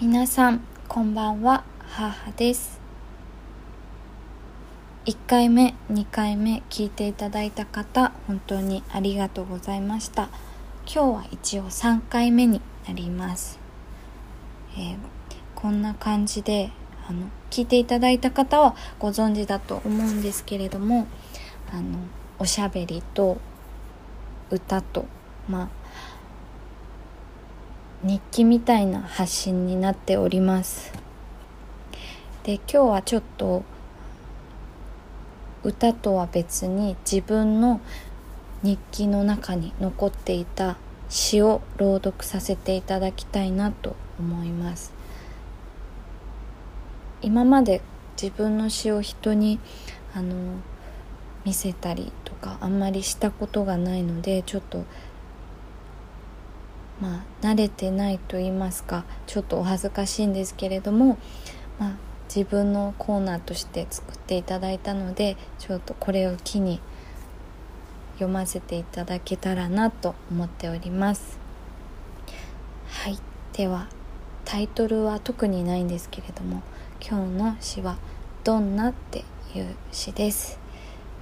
皆さんこんばんは。母です。1回目2回目聞いていただいた方本当にありがとうございました。今日は一応3回目になります、えー、こんな感じであの聞いていただいた方はご存知だと思うんですけれどもあのおしゃべりと歌とまあ日記みたいな発信になっております。で今日はちょっと歌とは別に自分の日記の中に残っていた詩を朗読させていただきたいなと思います。今まで自分の詩を人にあの見せたりとかあんまりしたことがないのでちょっとまあ慣れてないと言いますかちょっとお恥ずかしいんですけれども、まあ、自分のコーナーとして作っていただいたのでちょっとこれを機に読ませていただけたらなと思っております。はい。ではタイトルは特にないんですけれども今日の詩は「どんな」っていう詩です。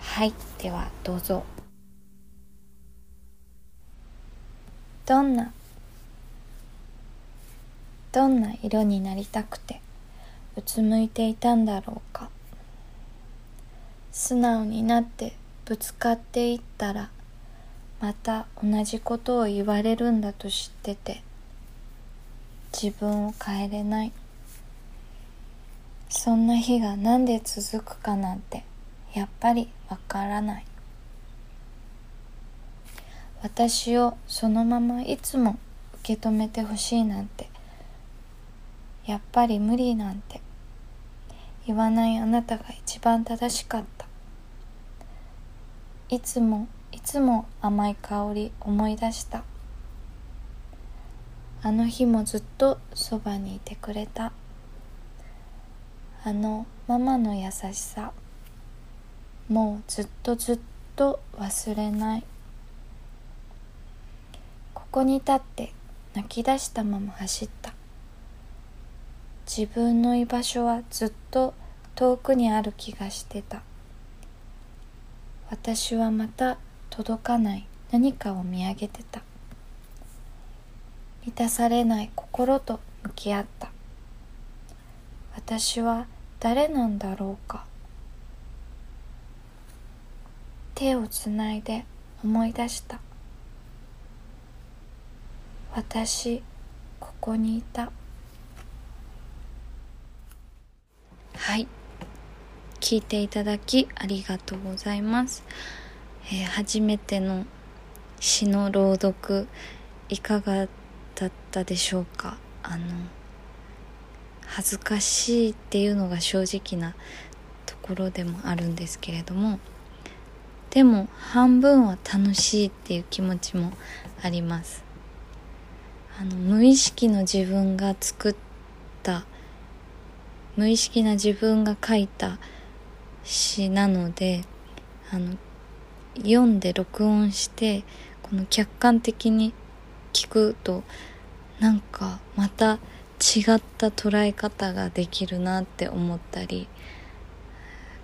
はい。ではどうぞ。どんなどんな色になりたくてうつむいていたんだろうか。素直になってぶつかっていったらまた同じことを言われるんだと知ってて自分を変えれない。そんな日が何で続くかなんてやっぱりわからない。私をそのままいつも受け止めてほしいなんてやっぱり無理なんて。言わないあなたが一番正しかった。いつもいつも甘い香り思い出した。あの日もずっとそばにいてくれた。あのママの優しさ。もうずっとずっと忘れない。ここに立って泣き出したまま走った。自分の居場所はずっと遠くにある気がしてた。私はまた届かない何かを見上げてた。満たされない心と向き合った。私は誰なんだろうか。手をつないで思い出した。私ここにいたはい聞いていただきありがとうございます、えー、初めての詩の朗読いかがだったでしょうか？あの恥ずかしいっていうのが正直なところでもあるんですけれども。でも半分は楽しいっていう気持ちもあります。あの無意識の自分が作った無意識な自分が書いた詩なのであの読んで録音してこの客観的に聞くとなんかまた違った捉え方ができるなって思ったり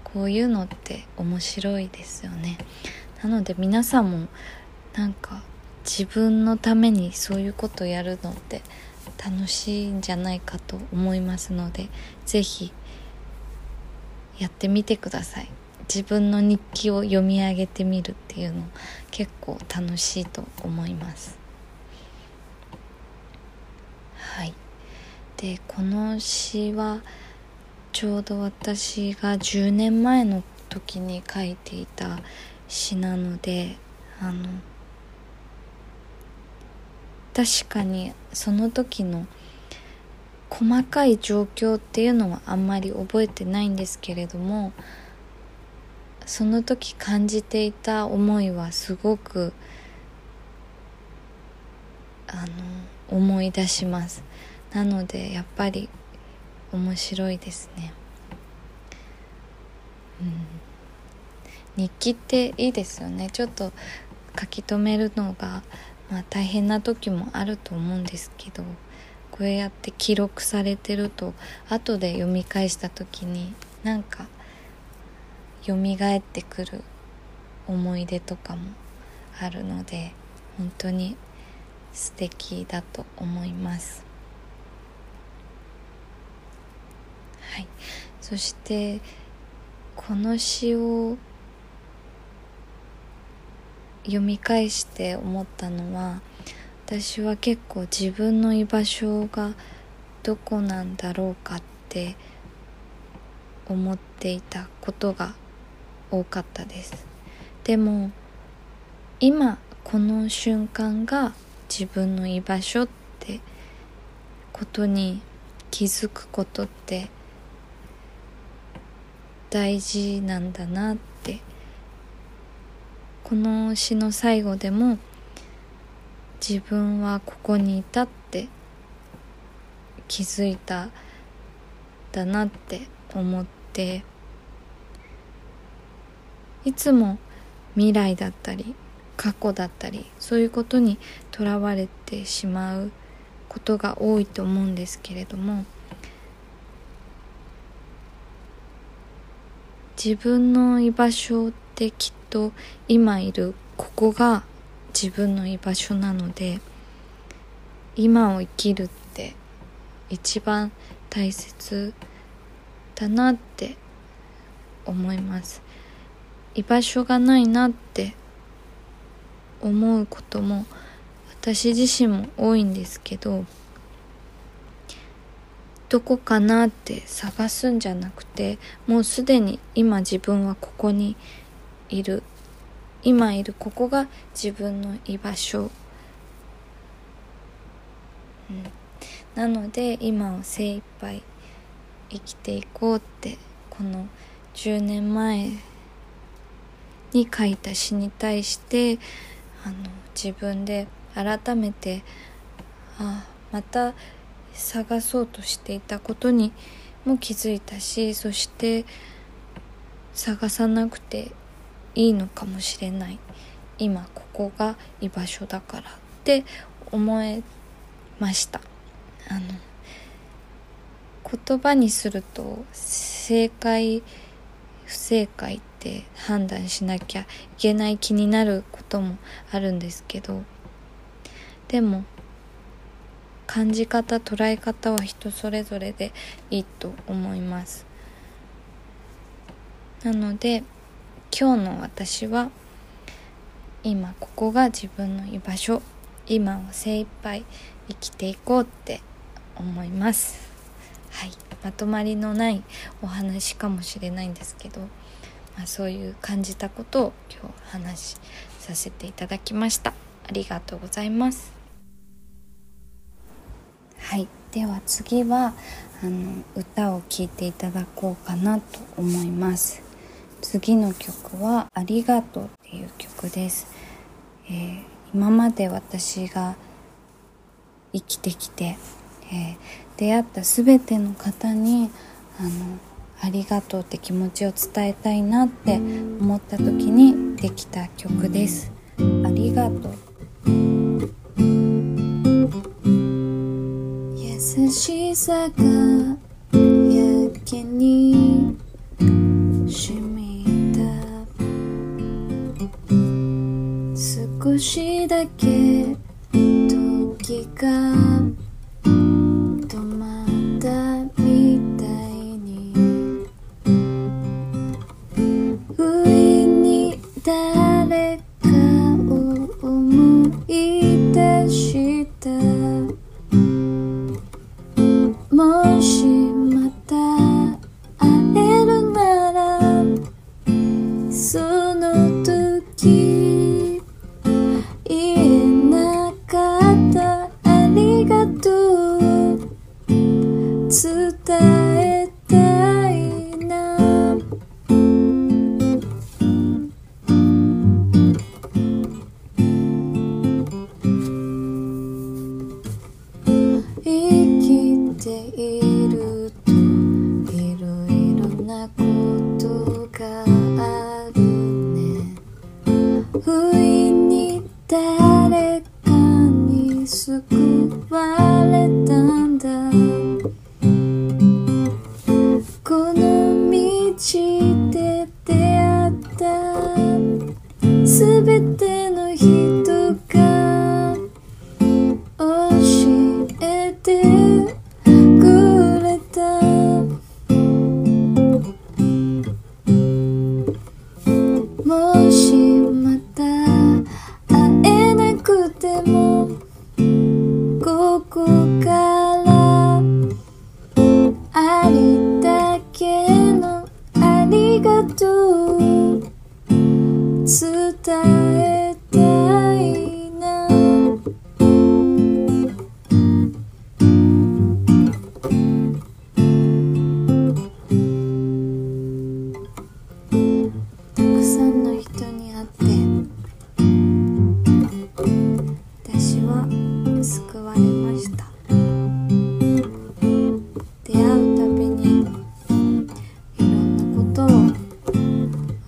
こういうのって面白いですよね。なので皆さんもなんか自分のためにそういうことやるのって楽しいんじゃないかと思いますので是非やってみてください。自分の日記を読み上げてみるっていうの結構楽しいと思います。はい。でこの詩はちょうど私が10年前の時に書いていた詩なのであの確かにその時の細かい状況っていうのはあんまり覚えてないんですけれどもその時感じていた思いはすごくあの思い出します。なのでやっぱり面白いですね。うん。日記っていいですよね。ちょっと書き留めるのがまあ大変な時もあると思うんですけど。こうやって記録されてると後で読み返した時になんか蘇ってくる思い出とかもあるので本当に素敵だと思います。はい。そしてこの詩を読み返して思ったのは私は結構自分の居場所がどこなんだろうかって思っていたことが多かったです。でも今この瞬間が自分の居場所ってことに気づくことって大事なんだなって。この詩の最後でも自分はここにいたって気づいただなって思っていつも未来だったり過去だったりそういうことにとらわれてしまうことが多いと思うんですけれども自分の居場所ってきっと今いるここが自分の居場所なので今を生きるって一番大切だなって思います。居場所がないなって思うことも私自身も多いんですけどどこかなって探すんじゃなくてもうすでに今自分はここにいる。今いるここが自分の居場所、うん、なので今を精一杯生きていこうってこの10年前に書いた詩に対してあの自分で改めてあまた探そうとしていたことにも気づいたしそして探さなくていいのかもしれない。今ここが居場所だからって思えました。あの言葉にすると正解不正解って判断しなきゃいけない気になることもあるんですけどでも感じ方捉え方は人それぞれでいいと思います。なので今日の私は今ここが自分の居場所今を精一杯生きていこうって思います。はい。まとまりのないお話かもしれないんですけど、まあ、そういう感じたことを今日話しさせていただきました。ありがとうございます。はい。では次はあの歌を聴いていただこうかなと思います。次の曲は「ありがとう」っていう曲です、えー、今まで私が生きてきて、えー、出会った全ての方にあのありがとうって気持ちを伝えたいなって思った時にできた曲です。ありがとう。優しさがやけに少しだけ時が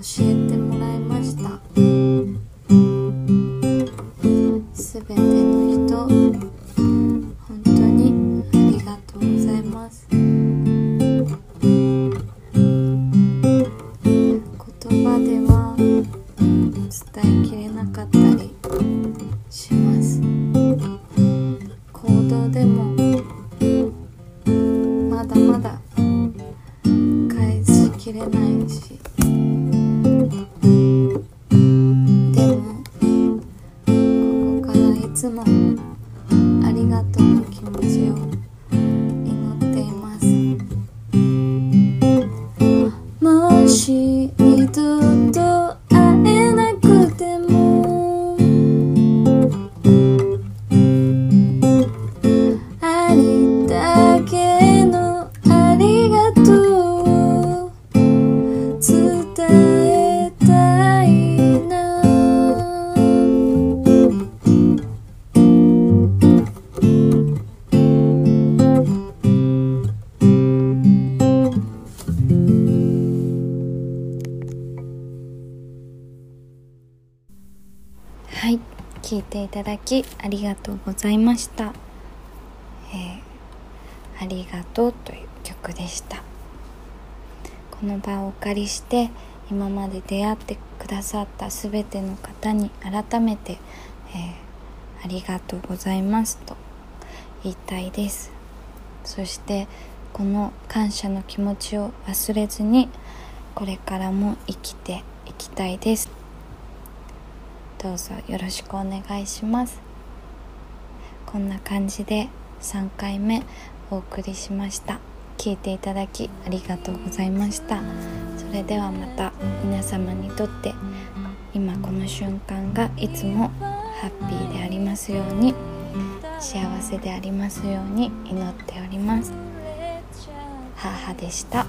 she はい聞いていただきありがとうございました「えーありがとう」という曲でした。この場をお借りして今まで出会ってくださった全ての方に改めて、えーありがとうございますと言いたいです。そしてこの感謝の気持ちを忘れずにこれからも生きていきたいです。どうぞよろしくお願いします。こんな感じで3回目お送りしました。聞いていただきありがとうございました。それではまた皆様にとって今この瞬間がいつもハッピーでありますように幸せでありますように祈っております。母でした。